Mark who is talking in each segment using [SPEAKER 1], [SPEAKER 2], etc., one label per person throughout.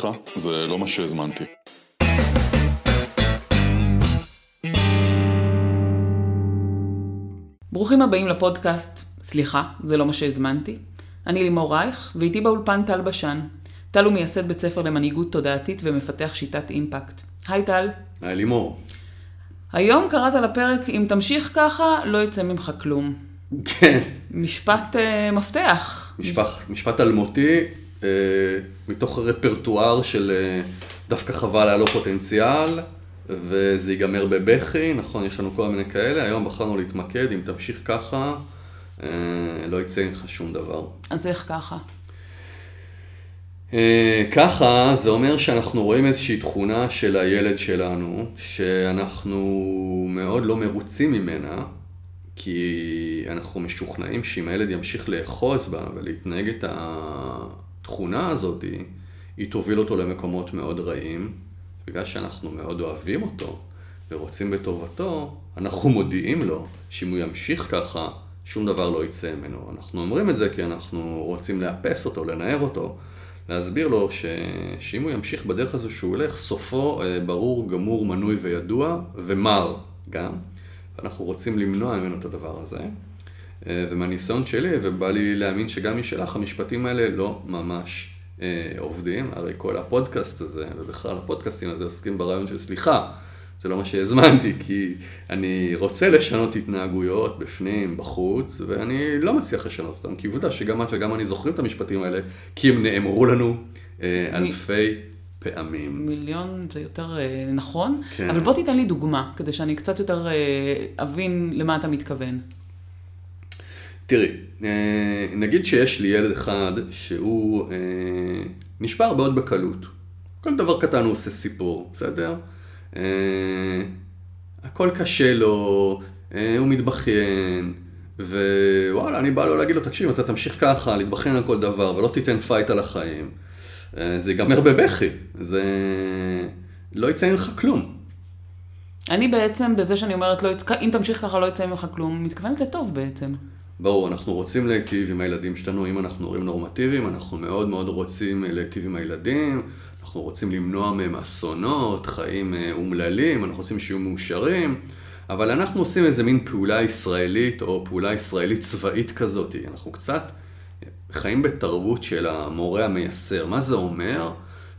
[SPEAKER 1] סליחה, זה לא מה שהזמנתי.
[SPEAKER 2] ברוכים הבאים לפודקאסט, סליחה, זה לא מה שהזמנתי. אני לימור רייך, ואיתי באולפן טל בשן. טל הוא מייסד בית ספר למנהיגות תודעתית ומפתח שיטת אימפקט. היי טל.
[SPEAKER 3] היי לימור.
[SPEAKER 2] היום קראת לפרק, אם תמשיך ככה, לא יצא ממך כלום.
[SPEAKER 3] כן.
[SPEAKER 2] משפט uh, מפתח.
[SPEAKER 3] משפט, משפט אלמותי, מתוך הרפרטואר של uh, דווקא חבל היה לו פוטנציאל, וזה ייגמר בבכי, נכון, יש לנו כל מיני כאלה, היום בחרנו להתמקד, אם תמשיך ככה, uh, לא יצא ממך שום דבר.
[SPEAKER 2] אז איך ככה?
[SPEAKER 3] ככה, זה אומר שאנחנו רואים איזושהי תכונה של הילד שלנו, שאנחנו מאוד לא מרוצים ממנה, כי אנחנו משוכנעים שאם הילד ימשיך לאחוז בה ולהתנהג את התכונה הזאת, היא תוביל אותו למקומות מאוד רעים. בגלל שאנחנו מאוד אוהבים אותו ורוצים בטובתו, אנחנו מודיעים לו שאם הוא ימשיך ככה, שום דבר לא יצא ממנו. אנחנו אומרים את זה כי אנחנו רוצים לאפס אותו, לנער אותו, להסביר לו ש... שאם הוא ימשיך בדרך הזו שהוא הולך, סופו אה, ברור, גמור, מנוי וידוע, ומר גם. אנחנו רוצים למנוע ממנו את הדבר הזה. אה, ומהניסיון שלי, ובא לי להאמין שגם משלך, המשפטים האלה לא ממש אה, עובדים. הרי כל הפודקאסט הזה, ובכלל הפודקאסטים הזה עוסקים ברעיון של סליחה. זה לא מה שהזמנתי, כי אני רוצה לשנות התנהגויות בפנים, בחוץ, ואני לא מצליח לשנות אותם, כי עובדה שגם את וגם אני זוכרים את המשפטים האלה, כי הם נאמרו לנו אה, אלפי פעמים.
[SPEAKER 2] מיליון זה יותר אה, נכון,
[SPEAKER 3] כן.
[SPEAKER 2] אבל בוא תיתן לי דוגמה, כדי שאני קצת יותר אה, אבין למה אתה מתכוון.
[SPEAKER 3] תראי, אה, נגיד שיש לי ילד אחד שהוא אה, נשבר מאוד בקלות. כל דבר קטן הוא עושה סיפור, בסדר? אה, הכל קשה לו, הוא מתבכיין, וואלה, אני בא לו להגיד לו, תקשיב, אתה תמשיך ככה, להתבכיין על כל דבר, ולא תיתן fight על החיים. זה ייגמר בבכי, זה... לא יצא ממך כלום.
[SPEAKER 2] אני בעצם, בזה שאני אומרת, לא יצ... אם תמשיך ככה לא יצא ממך כלום, מתכוונת לטוב בעצם.
[SPEAKER 3] ברור, אנחנו רוצים להיטיב עם הילדים שלנו, אם אנחנו הורים נורמטיביים, אנחנו מאוד מאוד רוצים להיטיב עם הילדים, אנחנו רוצים למנוע מהם אסונות, חיים אה, אומללים, אנחנו רוצים שיהיו מאושרים, אבל אנחנו עושים איזה מין פעולה ישראלית או פעולה ישראלית צבאית כזאת. אנחנו קצת חיים בתרבות של המורה המייסר. מה זה אומר?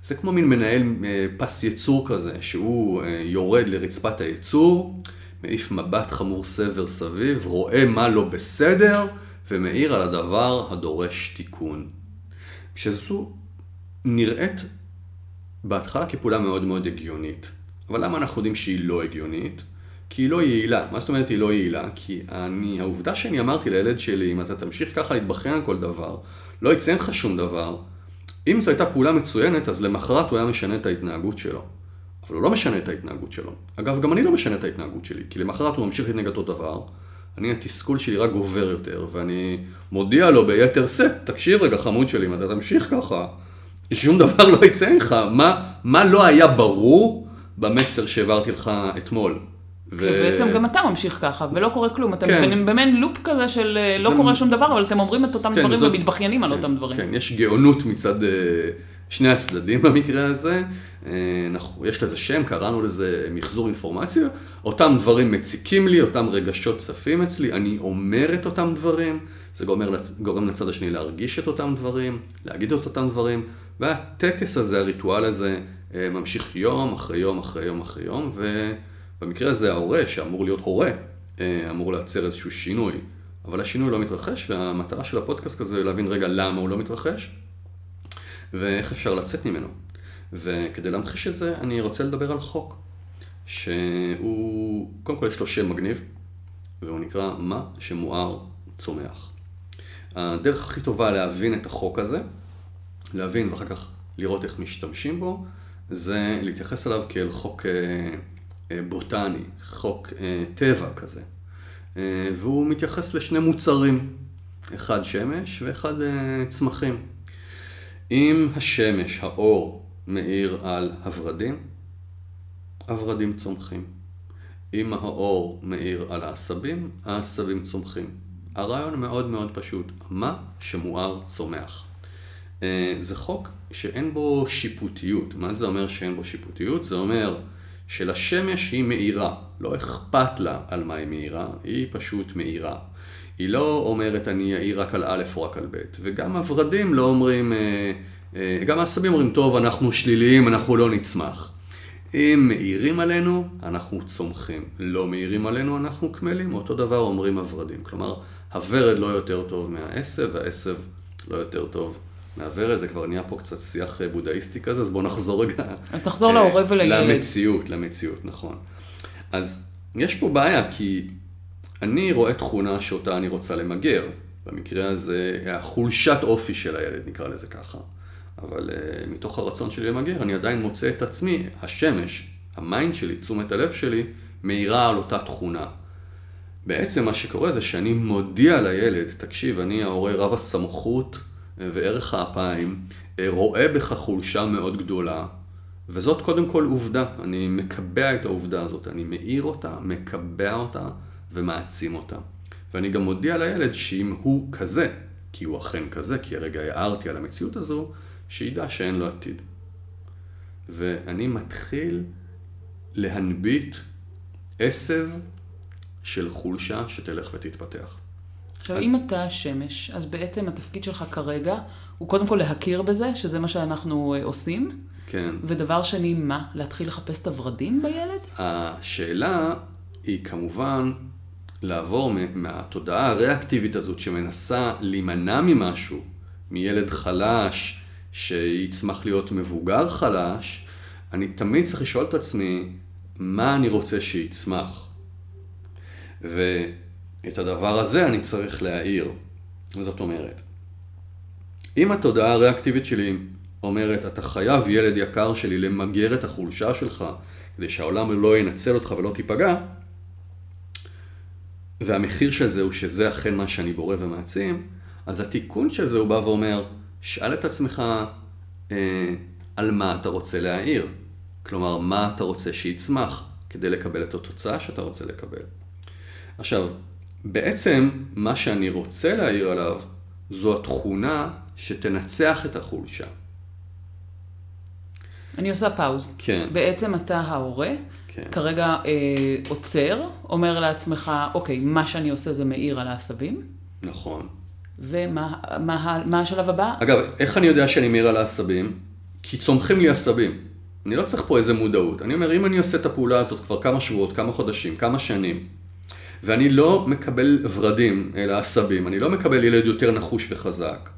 [SPEAKER 3] זה כמו מין מנהל אה, פס ייצור כזה, שהוא אה, יורד לרצפת הייצור, מעיף מבט חמור סבר סביב, רואה מה לא בסדר, ומעיר על הדבר הדורש תיקון. שזו נראית בהתחלה כפעולה מאוד מאוד הגיונית. אבל למה אנחנו יודעים שהיא לא הגיונית? כי היא לא יעילה. מה זאת אומרת היא לא יעילה? כי אני, העובדה שאני אמרתי לילד שלי, אם אתה תמשיך ככה להתבכיין על כל דבר, לא יציין לך שום דבר, אם זו הייתה פעולה מצוינת, אז למחרת הוא היה משנה את ההתנהגות שלו. אבל הוא לא משנה את ההתנהגות שלו. אגב, גם אני לא משנה את ההתנהגות שלי, כי למחרת הוא ממשיך להתנהג אותו דבר, אני, התסכול שלי רק גובר יותר, ואני מודיע לו ביתר שאת, תקשיב רגע חמוד שלי, אם אתה תמשיך ככה, שום דבר לא יצא ממך. מה, מה לא היה ברור במסר שהעברתי לך אתמול?
[SPEAKER 2] שבעצם גם אתה ממשיך ככה, ולא קורה כלום. אתם
[SPEAKER 3] כן.
[SPEAKER 2] במין לופ כזה של אה, לא
[SPEAKER 3] זה-
[SPEAKER 2] קורה שום דבר, אבל אתם אומרים את אותם
[SPEAKER 3] כן,
[SPEAKER 2] דברים
[SPEAKER 3] זאת-
[SPEAKER 2] ומתבכיינים על
[SPEAKER 3] כן,
[SPEAKER 2] אותם דברים.
[SPEAKER 3] כן, יש גאונות מצד אה, שני הצדדים במקרה הזה. אה, אנחנו, יש לזה שם, קראנו לזה מחזור אינפורמציה. אותם דברים מציקים לי, אותם רגשות צפים אצלי, אני אומר את אותם דברים, זה לצ- גורם לצד השני להרגיש את אותם דברים, להגיד את אותם דברים, והטקס הזה, הריטואל הזה, אה, ממשיך יום אחרי יום אחרי יום אחרי יום, ובמקרה הזה ההורה, שאמור להיות הורה, אה, אמור לייצר איזשהו שינוי. אבל השינוי לא מתרחש, והמטרה של הפודקאסט הזה היא להבין רגע למה הוא לא מתרחש, ואיך אפשר לצאת ממנו. וכדי להמחיש את זה, אני רוצה לדבר על חוק, שהוא, קודם כל יש לו שם מגניב, והוא נקרא מה שמואר צומח. הדרך הכי טובה להבין את החוק הזה, להבין ואחר כך לראות איך משתמשים בו, זה להתייחס אליו כאל חוק אה, אה, בוטני, חוק אה, טבע כזה. אה, והוא מתייחס לשני מוצרים, אחד שמש ואחד אה, צמחים. אם השמש, האור, מאיר על הורדים, הורדים צומחים. אם האור מאיר על העשבים, העשבים צומחים. הרעיון מאוד מאוד פשוט, מה שמואר צומח. אה, זה חוק שאין בו שיפוטיות. מה זה אומר שאין בו שיפוטיות? זה אומר שלשמש היא מאירה, לא אכפת לה על מה היא מאירה, היא פשוט מאירה. היא לא אומרת אני אעיר רק על א' או רק על ב', וגם הוורדים לא אומרים, אה, אה, גם העשבים אומרים, טוב, אנחנו שליליים, אנחנו לא נצמח. אם מאירים עלינו, אנחנו צומחים. לא מאירים עלינו, אנחנו קמלים. אותו דבר אומרים הוורדים. כלומר, הוורד לא יותר טוב מהעשב, והעשב לא יותר טוב מהוורד. זה כבר נהיה פה קצת שיח בודהיסטי כזה, אז בואו נחזור רגע.
[SPEAKER 2] תחזור להורה ולילד.
[SPEAKER 3] למציאות, למציאות, נכון. אז יש פה בעיה, כי אני רואה תכונה שאותה אני רוצה למגר. במקרה הזה, החולשת אופי של הילד, נקרא לזה ככה. אבל אה, מתוך הרצון שלי למגר, אני עדיין מוצא את עצמי, השמש, ה mind שלי, תשומת הלב שלי, מאירה על אותה תכונה. בעצם מה שקורה זה שאני מודיע לילד, תקשיב, אני ההורה רב הסמכות וערך האפיים, אה, רואה בך חולשה מאוד גדולה, וזאת קודם כל עובדה. אני מקבע את העובדה הזאת, אני מאיר אותה, מקבע אותה ומעצים אותה. ואני גם מודיע לילד שאם הוא כזה, כי הוא אכן כזה, כי הרגע הערתי על המציאות הזו, שידע שאין לו עתיד. ואני מתחיל להנביט עשב של חולשה שתלך ותתפתח.
[SPEAKER 2] עכשיו, אם אתה השמש, אז בעצם התפקיד שלך כרגע הוא קודם כל להכיר בזה, שזה מה שאנחנו אה, עושים.
[SPEAKER 3] כן.
[SPEAKER 2] ודבר שני, מה? להתחיל לחפש את הורדים בילד?
[SPEAKER 3] השאלה היא כמובן לעבור מהתודעה הריאקטיבית הזאת שמנסה להימנע ממשהו, מילד חלש, שיצמח להיות מבוגר חלש, אני תמיד צריך לשאול את עצמי, מה אני רוצה שיצמח? ואת הדבר הזה אני צריך להעיר. זאת אומרת, אם התודעה הריאקטיבית שלי אומרת, אתה חייב, ילד יקר שלי, למגר את החולשה שלך, כדי שהעולם לא ינצל אותך ולא תיפגע, והמחיר של זה הוא שזה אכן מה שאני בורא ומעצים, אז התיקון של זה הוא בא ואומר, שאל את עצמך אה, על מה אתה רוצה להעיר. כלומר, מה אתה רוצה שיצמח כדי לקבל את התוצאה שאתה רוצה לקבל. עכשיו, בעצם מה שאני רוצה להעיר עליו זו התכונה שתנצח את החולשה.
[SPEAKER 2] אני עושה פאוז.
[SPEAKER 3] כן.
[SPEAKER 2] בעצם אתה ההורה,
[SPEAKER 3] כן.
[SPEAKER 2] כרגע אה, עוצר, אומר לעצמך, אוקיי, מה שאני עושה זה מאיר על העשבים.
[SPEAKER 3] נכון.
[SPEAKER 2] ומה מה, מה השלב הבא?
[SPEAKER 3] אגב, איך אני יודע שאני מאיר על העשבים? כי צומחים לי עשבים. אני לא צריך פה איזה מודעות. אני אומר, אם אני עושה את הפעולה הזאת כבר כמה שבועות, כמה חודשים, כמה שנים, ואני לא מקבל ורדים, אלא עשבים, אני לא מקבל ילד יותר נחוש וחזק,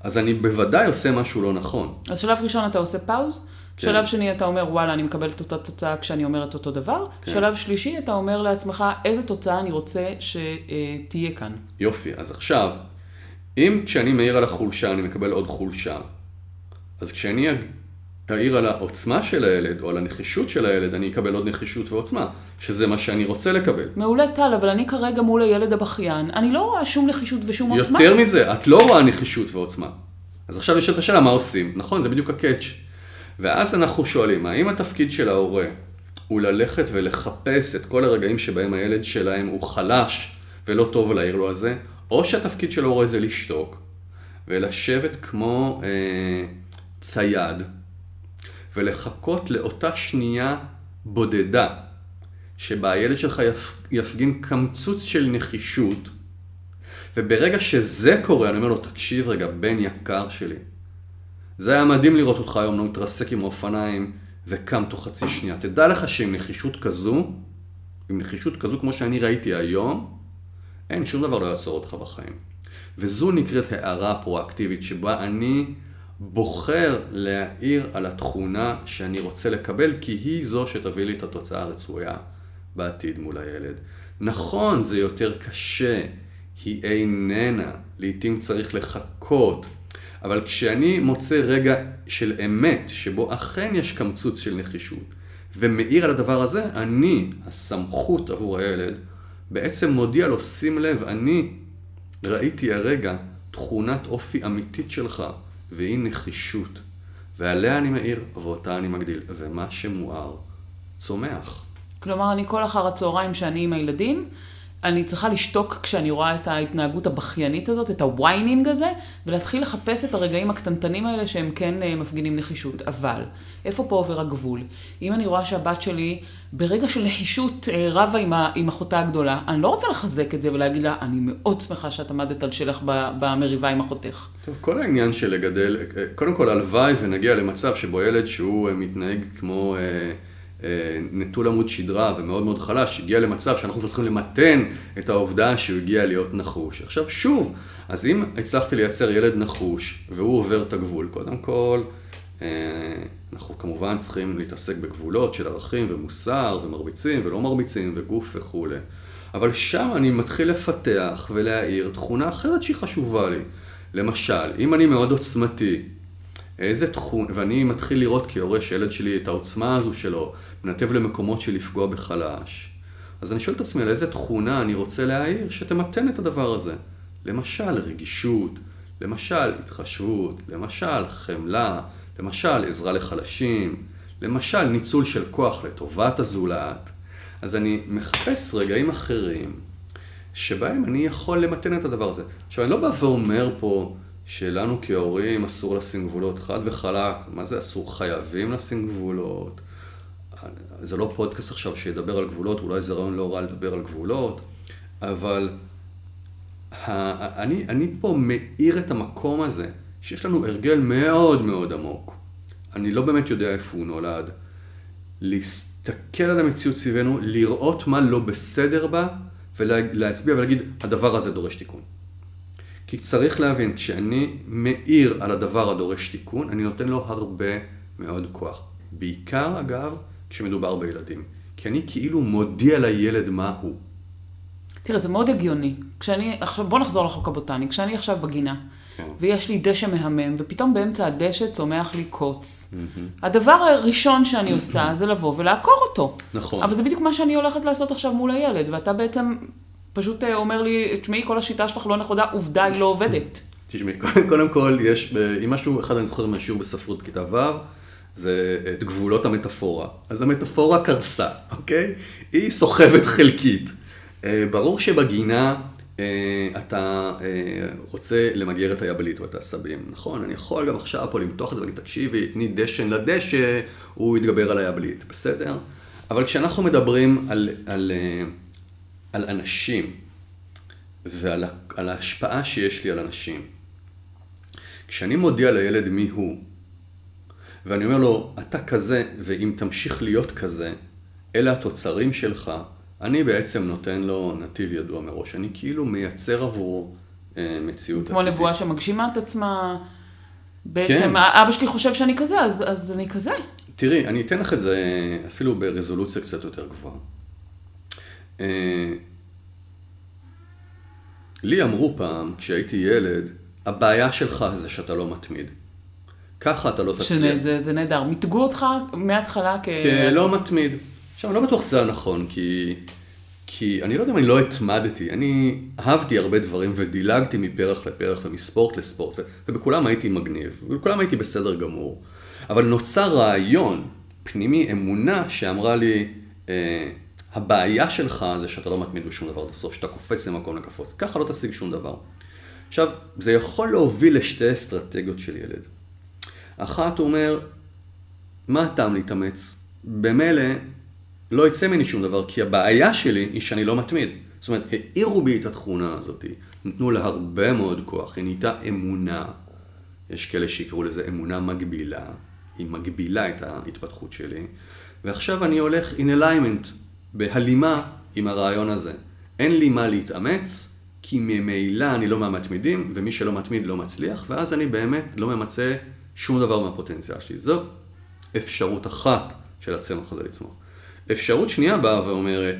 [SPEAKER 3] אז אני בוודאי עושה משהו לא נכון.
[SPEAKER 2] אז שלב ראשון אתה עושה פאוז, כן. שלב שני אתה אומר, וואלה, אני מקבל את אותה תוצאה כשאני אומר את אותו דבר. כן. שלב שלישי אתה אומר לעצמך, איזה תוצאה אני רוצה שתהיה כאן.
[SPEAKER 3] יופי, אז עכשיו, אם כשאני מעיר על החולשה אני מקבל עוד חולשה, אז כשאני אעיר על העוצמה של הילד או על הנחישות של הילד, אני אקבל עוד נחישות ועוצמה, שזה מה שאני רוצה לקבל.
[SPEAKER 2] מעולה טל, אבל אני כרגע מול הילד הבכיין, אני לא רואה שום נחישות ושום עוצמה.
[SPEAKER 3] יותר מזה, את לא רואה נחישות ועוצמה. אז עכשיו יש את השאלה מה עושים, נכון? זה בדיוק הקאץ'. ואז אנחנו שואלים, האם התפקיד של ההורה הוא ללכת ולחפש את כל הרגעים שבהם הילד שלהם הוא חלש ולא טוב להעיר לו על זה, או שהתפקיד של ההורה זה לשתוק ולשבת כמו אה, צייד ולחכות לאותה שנייה בודדה שבה הילד שלך יפגין קמצוץ של נחישות וברגע שזה קורה, אני אומר לו, תקשיב רגע, בן יקר שלי. זה היה מדהים לראות אותך היום, לא מתרסק עם האופניים וקם תוך חצי שנייה. תדע לך שעם נחישות כזו, עם נחישות כזו כמו שאני ראיתי היום, אין, שום דבר לא יעצור אותך בחיים. וזו נקראת הערה פרואקטיבית, שבה אני בוחר להעיר על התכונה שאני רוצה לקבל, כי היא זו שתביא לי את התוצאה הרצויה בעתיד מול הילד. נכון, זה יותר קשה, היא איננה, לעתים צריך לחכות, אבל כשאני מוצא רגע של אמת, שבו אכן יש קמצוץ של נחישות, ומאיר על הדבר הזה, אני, הסמכות עבור הילד, בעצם מודיע לו, שים לב, אני ראיתי הרגע תכונת אופי אמיתית שלך, והיא נחישות. ועליה אני מאיר, ואותה אני מגדיל. ומה שמואר, צומח.
[SPEAKER 2] כלומר, אני כל אחר הצהריים שאני עם הילדים, אני צריכה לשתוק כשאני רואה את ההתנהגות הבכיינית הזאת, את ה whining הזה, ולהתחיל לחפש את הרגעים הקטנטנים האלה שהם כן אה, מפגינים נחישות. אבל, איפה פה עובר הגבול? אם אני רואה שהבת שלי ברגע של נחישות אה, רבה עם, עם אחותה הגדולה, אני לא רוצה לחזק את זה ולהגיד לה, אני מאוד שמחה שאת עמדת על שלך במריבה עם אחותך.
[SPEAKER 3] טוב, כל העניין של לגדל, אה, קודם כל הלוואי ונגיע למצב שבו ילד שהוא מתנהג כמו... אה, נטול עמוד שדרה ומאוד מאוד חלש, הגיע למצב שאנחנו צריכים למתן את העובדה שהוא הגיע להיות נחוש. עכשיו שוב, אז אם הצלחתי לייצר ילד נחוש והוא עובר את הגבול, קודם כל, אה, אנחנו כמובן צריכים להתעסק בגבולות של ערכים ומוסר ומרביצים ולא מרביצים וגוף וכולי. אבל שם אני מתחיל לפתח ולהאיר תכונה אחרת שהיא חשובה לי. למשל, אם אני מאוד עוצמתי, איזה תכון, ואני מתחיל לראות כהורה שילד שלי את העוצמה הזו שלו, מנתב למקומות של לפגוע בחלש. אז אני שואל את עצמי על איזה תכונה אני רוצה להעיר שתמתן את הדבר הזה. למשל רגישות, למשל התחשבות, למשל חמלה, למשל עזרה לחלשים, למשל ניצול של כוח לטובת הזולת. אז אני מחפש רגעים אחרים שבהם אני יכול למתן את הדבר הזה. עכשיו, אני לא בא ואומר פה שלנו כהורים אסור לשים גבולות חד וחלק. מה זה אסור? חייבים לשים גבולות. זה לא פודקאסט עכשיו שידבר על גבולות, אולי זה רעיון לא רע לדבר על גבולות, אבל. אני, אני פה מאיר את המקום הזה, שיש לנו הרגל מאוד מאוד עמוק. אני לא באמת יודע איפה הוא נולד. להסתכל על המציאות סביבנו, לראות מה לא בסדר בה, ולהצביע ולהגיד, הדבר הזה דורש תיקון. כי צריך להבין, כשאני מאיר על הדבר הדורש תיקון, אני נותן לו הרבה מאוד כוח. בעיקר, אגב, כשמדובר בילדים. כי אני כאילו מודיע לילד מה הוא.
[SPEAKER 2] תראה, זה מאוד הגיוני. כשאני, עכשיו, בוא נחזור לחוק הבוטני. כשאני עכשיו בגינה, כן. ויש לי דשא מהמם, ופתאום באמצע הדשא צומח לי קוץ. Mm-hmm. הדבר הראשון שאני עושה זה לבוא ולעקור אותו.
[SPEAKER 3] נכון.
[SPEAKER 2] אבל זה בדיוק מה שאני הולכת לעשות עכשיו מול הילד, ואתה בעצם פשוט אה, אומר לי, תשמעי, כל השיטה שלך לא נכונה, עובדה, היא לא עובדת.
[SPEAKER 3] תשמעי, קודם כל, יש, אם משהו, אחד אני זוכר מהשיעור בספרות בכיתה ו', זה את גבולות המטאפורה. אז המטאפורה קרסה, אוקיי? היא סוחבת חלקית. אה, ברור שבגינה אה, אתה רוצה למגר את היבלית או את העשבים. נכון, אני יכול גם עכשיו פה למתוח את זה ולהגיד, תקשיבי, תני דשן לדשא, הוא יתגבר על היבלית, בסדר? אבל כשאנחנו מדברים על, על, על אנשים ועל ההשפעה שיש לי על אנשים, כשאני מודיע לילד מי הוא, ואני אומר לו, אתה כזה, ואם תמשיך להיות כזה, אלה התוצרים שלך, אני בעצם נותן לו נתיב ידוע מראש. אני כאילו מייצר עבורו אה, מציאות
[SPEAKER 2] כמו עתידית. נבואה שמגשימה את עצמה. בעצם, כן. אבא שלי חושב שאני כזה, אז, אז אני כזה.
[SPEAKER 3] תראי, אני אתן לך את זה אפילו ברזולוציה קצת יותר גבוהה. אה, לי אמרו פעם, כשהייתי ילד, הבעיה שלך זה שאתה לא מתמיד. ככה אתה לא תצליח.
[SPEAKER 2] זה, זה נהדר. מיתגו אותך מההתחלה כ...
[SPEAKER 3] כלא מתמיד. עכשיו, אני לא בטוח שזה הנכון, כי... כי אני לא יודע אם אני לא התמדתי, אני אהבתי הרבה דברים ודילגתי מפרח לפרח ומספורט לספורט, ו... ובכולם הייתי מגניב, ובכולם הייתי בסדר גמור. אבל נוצר רעיון פנימי, אמונה, שאמרה לי, אה, הבעיה שלך זה שאתה לא מתמיד בשום דבר עד הסוף, שאתה קופץ למקום לקפוץ. ככה לא תשיג שום דבר. עכשיו, זה יכול להוביל לשתי אסטרטגיות של ילד. אחת הוא אומר, מה הטעם להתאמץ? במילא לא יצא ממני שום דבר, כי הבעיה שלי היא שאני לא מתמיד. זאת אומרת, העירו בי את התכונה הזאת, נתנו לה הרבה מאוד כוח, היא נהייתה אמונה. יש כאלה שיקראו לזה אמונה מגבילה, היא מגבילה את ההתפתחות שלי, ועכשיו אני הולך in alignment, בהלימה עם הרעיון הזה. אין לי מה להתאמץ, כי ממילא אני לא מהמתמידים, ומי שלא מתמיד לא מצליח, ואז אני באמת לא ממצה שום דבר מהפוטנציאל שלי. זו אפשרות אחת של הצמח הזה לצמוח. אפשרות שנייה באה ואומרת,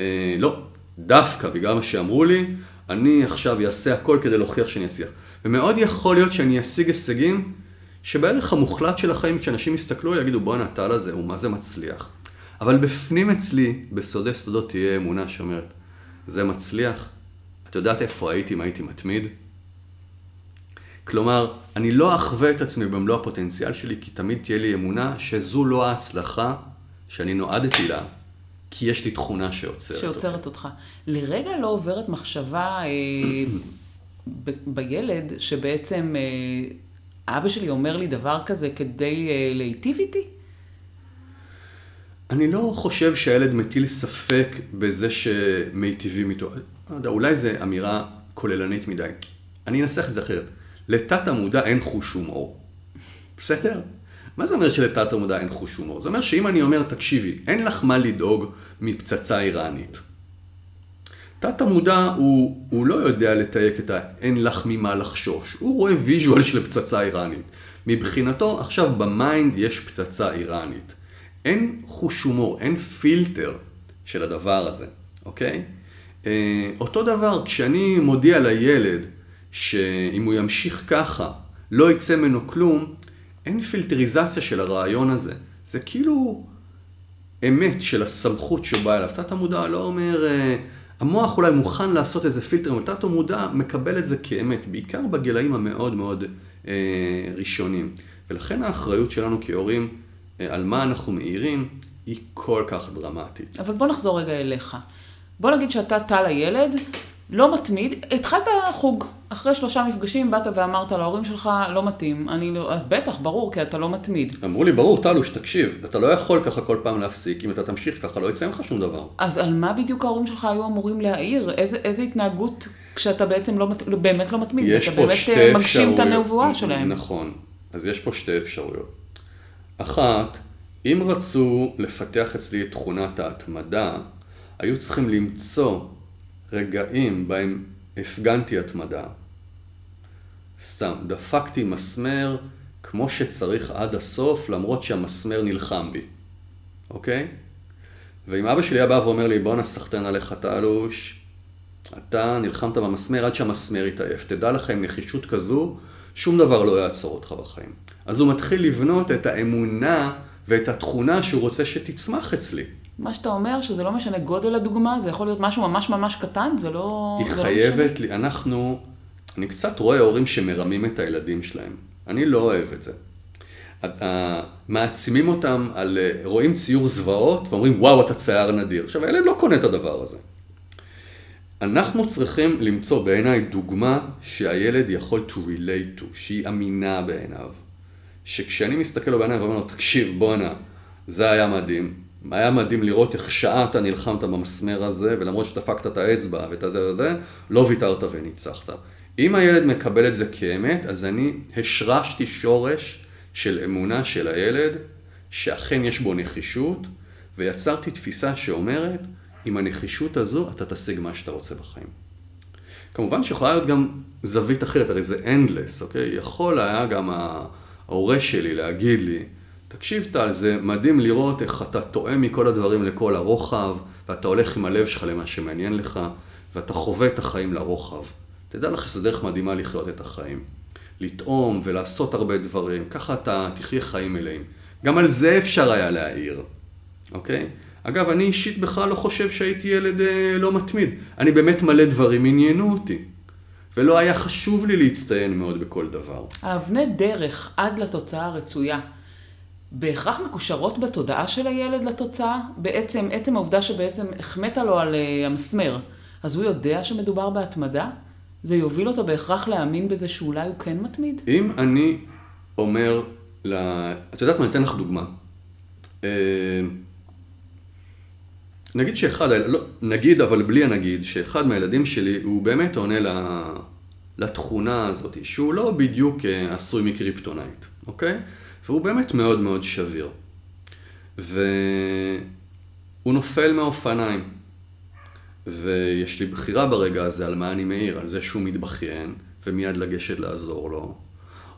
[SPEAKER 3] אה, לא, דווקא בגלל מה שאמרו לי, אני עכשיו אעשה הכל כדי להוכיח שאני אצליח. ומאוד יכול להיות שאני אשיג הישגים שבערך המוחלט של החיים, כשאנשים יסתכלו, יגידו בואנה, הטל הזה הוא מה זה מצליח. אבל בפנים אצלי, בסודי סודות תהיה אמונה שאומרת, זה מצליח? את יודעת איפה הייתי אם הייתי מתמיד? כלומר, אני לא אחווה את עצמי במלוא הפוטנציאל שלי, כי תמיד תהיה לי אמונה שזו לא ההצלחה שאני נועדתי לה, כי יש לי תכונה שעוצרת,
[SPEAKER 2] שעוצרת
[SPEAKER 3] אותי.
[SPEAKER 2] אותך. לרגע לא עוברת מחשבה אה, ב- בילד, שבעצם אה, אבא שלי אומר לי דבר כזה כדי אה, להיטיב איתי?
[SPEAKER 3] אני לא חושב שהילד מטיל ספק בזה שמיטיבים איתו. לא יודע, אולי זו אמירה כוללנית מדי. אני אנסח את זה אחרת. לתת המודע אין חוש הומור. בסדר? מה זה אומר שלתת המודע אין חוש הומור? זה אומר שאם אני אומר, תקשיבי, אין לך מה לדאוג מפצצה איראנית. תת המודע הוא, הוא לא יודע לתייק את האין לך ממה לחשוש. הוא רואה visual של פצצה איראנית. מבחינתו, עכשיו ב mind יש פצצה איראנית. אין חוש הומור, אין פילטר של הדבר הזה, אוקיי? אה, אותו דבר, כשאני מודיע לילד שאם הוא ימשיך ככה, לא יצא ממנו כלום, אין פילטריזציה של הרעיון הזה. זה כאילו אמת של הסמכות שבאה אליו. תת המודע לא אומר, אה, המוח אולי מוכן לעשות איזה פילטר, אבל תת המודע מקבל את זה כאמת, בעיקר בגילאים המאוד מאוד אה, ראשונים. ולכן האחריות שלנו כהורים אה, על מה אנחנו מעירים היא כל כך דרמטית.
[SPEAKER 2] אבל בוא נחזור רגע אליך. בוא נגיד שאתה טל הילד, לא מתמיד, התחלת חוג. אחרי שלושה מפגשים באת ואמרת להורים שלך, לא מתאים. אני לא, בטח, ברור, כי אתה לא מתמיד.
[SPEAKER 3] אמרו לי, ברור, טלוש, תקשיב, אתה לא יכול ככה כל פעם להפסיק, אם אתה תמשיך ככה לא יצא ממך שום דבר.
[SPEAKER 2] אז על מה בדיוק ההורים שלך היו אמורים להעיר? איזה, איזה התנהגות כשאתה בעצם לא, מת- באמת לא מתמיד?
[SPEAKER 3] יש
[SPEAKER 2] אתה
[SPEAKER 3] פה
[SPEAKER 2] באמת
[SPEAKER 3] שתי
[SPEAKER 2] אה,
[SPEAKER 3] אפשרויות.
[SPEAKER 2] מגשים את הנבואה שלהם.
[SPEAKER 3] נכון. אז יש פה שתי אפשרויות. אחת, אם רצו לפתח אצלי את תכונת ההתמדה, היו צריכים למצוא רגעים בהם הפגנתי התמדה. סתם, דפקתי מסמר כמו שצריך עד הסוף, למרות שהמסמר נלחם בי, אוקיי? ואם אבא שלי היה בא ואומר לי, בואנה סחטיין עליך תלוש, אתה נלחמת במסמר עד שהמסמר יתעייף. תדע לך, עם נחישות כזו, שום דבר לא יעצור אותך בחיים. אז הוא מתחיל לבנות את האמונה ואת התכונה שהוא רוצה שתצמח אצלי.
[SPEAKER 2] מה שאתה אומר, שזה לא משנה גודל הדוגמה, זה יכול להיות משהו ממש ממש קטן, זה לא...
[SPEAKER 3] היא
[SPEAKER 2] זה לא
[SPEAKER 3] חייבת, לי, אנחנו, אני קצת רואה הורים שמרמים את הילדים שלהם. אני לא אוהב את זה. מעצימים אותם על, אה, רואים ציור זוועות ואומרים, וואו, אתה צייר נדיר. עכשיו, הילד לא קונה את הדבר הזה. אנחנו צריכים למצוא בעיניי דוגמה שהילד יכול to relate to, שהיא אמינה בעיניו. שכשאני מסתכל לו בעיניים ואומר לו, תקשיב, בואנה, זה היה מדהים. היה מדהים לראות איך שעה אתה נלחמת במסמר הזה, ולמרות שדפקת את האצבע ואת הזה, לא ויתרת וניצחת. אם הילד מקבל את זה כאמת, אז אני השרשתי שורש של אמונה של הילד, שאכן יש בו נחישות, ויצרתי תפיסה שאומרת, עם הנחישות הזו אתה תשיג מה שאתה רוצה בחיים. כמובן שיכולה להיות גם זווית אחרת, הרי זה endless, אוקיי? יכול היה גם ההורה שלי להגיד לי, תקשיב טל, זה מדהים לראות איך אתה טועה מכל הדברים לכל הרוחב, ואתה הולך עם הלב שלך למה שמעניין לך, ואתה חווה את החיים לרוחב. תדע לך שזו דרך מדהימה לחיות את החיים. לטעום ולעשות הרבה דברים, ככה אתה תחיה חיים מלאים. גם על זה אפשר היה להעיר, אוקיי? אגב, אני אישית בכלל לא חושב שהייתי ילד אה, לא מתמיד. אני באמת מלא דברים עניינו אותי. ולא היה חשוב לי להצטיין מאוד בכל דבר.
[SPEAKER 2] האבני דרך עד לתוצאה הרצויה, בהכרח מקושרות בתודעה של הילד לתוצאה? בעצם, עצם העובדה שבעצם החמאת לו על uh, המסמר, אז הוא יודע שמדובר בהתמדה? זה יוביל אותו בהכרח להאמין בזה שאולי הוא כן מתמיד?
[SPEAKER 3] אם אני אומר, ל... את יודעת מה, אני אתן לך דוגמה. אה, נגיד שאחד, לא, נגיד אבל בלי הנגיד, שאחד מהילדים שלי הוא באמת עונה. לתכונה הזאת, שהוא לא בדיוק אה, עשוי מקריפטונייט, אוקיי? והוא באמת מאוד מאוד שביר. והוא נופל מהאופניים. ויש לי בחירה ברגע הזה על מה אני מעיר, על זה שהוא מתבכיין, ומיד לגשת לעזור לו.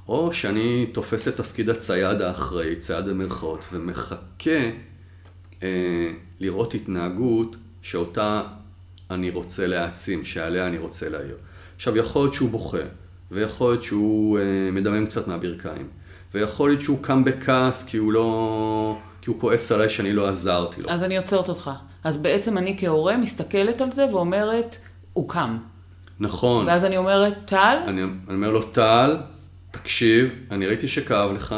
[SPEAKER 3] או שאני תופס את תפקיד הצייד האחראי, צייד במרכאות, ומחכה אה, לראות התנהגות שאותה אני רוצה להעצים, שעליה אני רוצה להעיר. עכשיו, יכול להיות שהוא בוכה, ויכול להיות שהוא אה, מדמם קצת מהברכיים, ויכול להיות שהוא קם בכעס כי הוא לא... כי הוא כועס עליי שאני לא עזרתי לו.
[SPEAKER 2] אז אני עוצרת אותך. אז בעצם אני כהורה מסתכלת על זה ואומרת, הוא קם.
[SPEAKER 3] נכון.
[SPEAKER 2] ואז אני אומרת, טל,
[SPEAKER 3] אני, אני אומר לו, טל, תקשיב, אני ראיתי שכאב לך,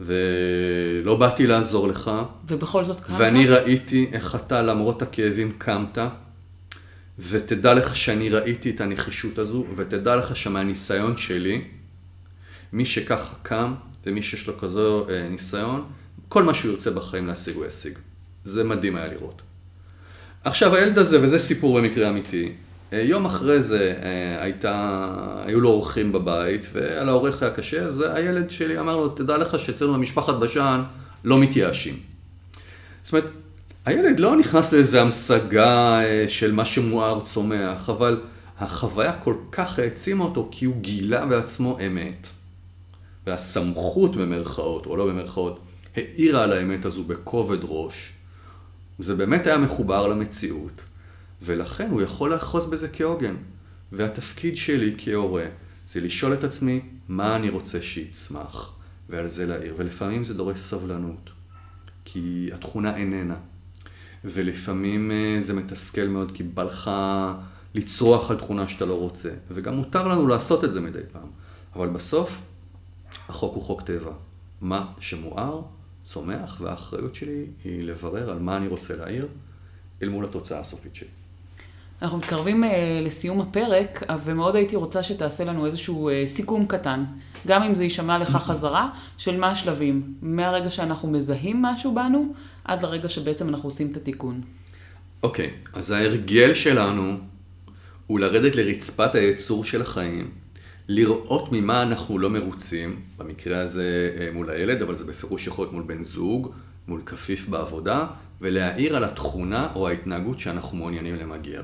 [SPEAKER 3] ולא באתי לעזור לך,
[SPEAKER 2] ובכל זאת קמת?
[SPEAKER 3] ואני ראיתי איך אתה למרות הכאבים קמת, ותדע לך שאני ראיתי את הנחישות הזו, ותדע לך שמהניסיון שלי, מי שככה קם, ומי שיש לו כזו אה, ניסיון, כל מה שהוא ירצה בחיים להשיג הוא ישיג. זה מדהים היה לראות. עכשיו הילד הזה, וזה סיפור במקרה אמיתי, אה, יום אחרי זה אה, הייתה, היו לו אורחים בבית, ועל האורח היה קשה, אז הילד שלי אמר לו, תדע לך שאצלנו במשפחת בשן לא מתייאשים. זאת אומרת, הילד לא נכנס לאיזו המשגה אה, של מה שמואר צומח, אבל החוויה כל כך העצימה אותו, כי הוא גילה בעצמו אמת. והסמכות במרכאות, או לא במרכאות, העירה על האמת הזו בכובד ראש. זה באמת היה מחובר למציאות, ולכן הוא יכול לאחוז בזה כעוגן. והתפקיד שלי כהורה זה לשאול את עצמי מה אני רוצה שיצמח, ועל זה להעיר. ולפעמים זה דורש סבלנות, כי התכונה איננה. ולפעמים אה, זה מתסכל מאוד, כי בא לך לצרוח על תכונה שאתה לא רוצה. וגם מותר לנו לעשות את זה מדי פעם. אבל בסוף, החוק הוא חוק טבע. מה שמואר, צומח, והאחריות שלי היא לברר על מה אני רוצה להעיר אל מול התוצאה הסופית שלי.
[SPEAKER 2] אנחנו מתקרבים uh, לסיום הפרק, ומאוד הייתי רוצה שתעשה לנו איזשהו uh, סיכום קטן, גם אם זה יישמע לך חזרה, של מה השלבים, מהרגע שאנחנו מזהים משהו בנו, עד לרגע שבעצם אנחנו עושים את התיקון.
[SPEAKER 3] אוקיי, okay, אז ההרגל שלנו הוא לרדת לרצפת היצור של החיים, לראות ממה אנחנו לא מרוצים, במקרה הזה אה, מול הילד, אבל זה בפירוש יכול להיות מול בן זוג, מול כפיף בעבודה, ולהעיר על התכונה או ההתנהגות שאנחנו מעוניינים למגר.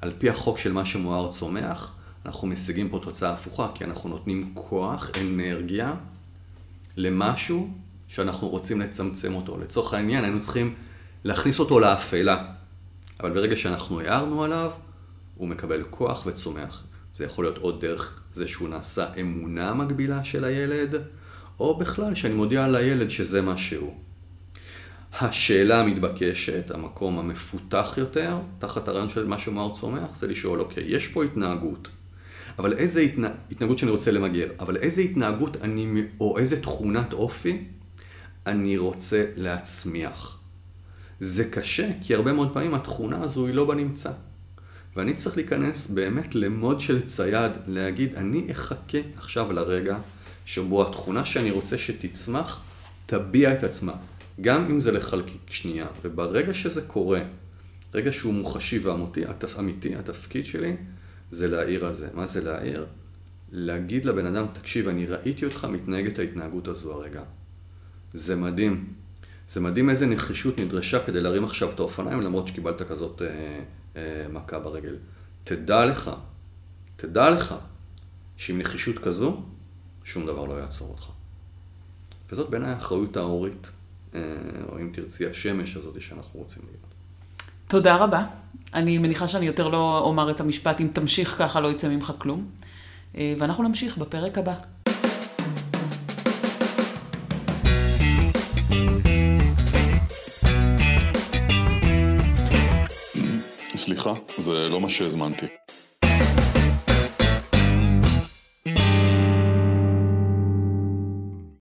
[SPEAKER 3] על פי החוק של מה שמואר צומח, אנחנו משיגים פה תוצאה הפוכה, כי אנחנו נותנים כוח, אנרגיה, למשהו שאנחנו רוצים לצמצם אותו. לצורך העניין, היינו צריכים להכניס אותו לאפלה. אבל ברגע שאנחנו הערנו עליו, הוא מקבל כוח וצומח. זה יכול להיות עוד דרך זה שהוא נעשה אמונה מגבילה של הילד, או בכלל שאני מודיע לילד שזה מה שהוא. השאלה המתבקשת, המקום המפותח יותר, תחת הרעיון של מה שמאוד צומח, זה לשאול, אוקיי, יש פה התנהגות, אבל איזה התנה... התנהגות שאני רוצה למגר, אבל איזה התנהגות אני, או איזה תכונת אופי אני רוצה להצמיח. זה קשה, כי הרבה מאוד פעמים התכונה הזו היא לא בנמצא. ואני צריך להיכנס באמת למוד של צייד, להגיד, אני אחכה עכשיו לרגע שבו התכונה שאני רוצה שתצמח, תביע את עצמה. גם אם זה לחלקיק שנייה. וברגע שזה קורה, רגע שהוא מוחשי ואמיתי, התפ... אמיתי, התפקיד שלי זה להעיר על זה. מה זה להעיר? להגיד לבן אדם, תקשיב, אני ראיתי אותך מתנהג את ההתנהגות הזו הרגע. זה מדהים. זה מדהים איזה נחישות נדרשה כדי להרים עכשיו את האופניים, למרות שקיבלת כזאת אה, אה, מכה ברגל. תדע לך, תדע לך, שעם נחישות כזו, שום דבר לא יעצור אותך. וזאת בעיניי האחריות ההורית, אה, או אם תרצי, השמש הזאת שאנחנו רוצים להיות.
[SPEAKER 2] תודה רבה. אני מניחה שאני יותר לא אומר את המשפט, אם תמשיך ככה לא יצא ממך כלום. אה, ואנחנו נמשיך בפרק הבא.
[SPEAKER 1] זה לא מה שהזמנתי.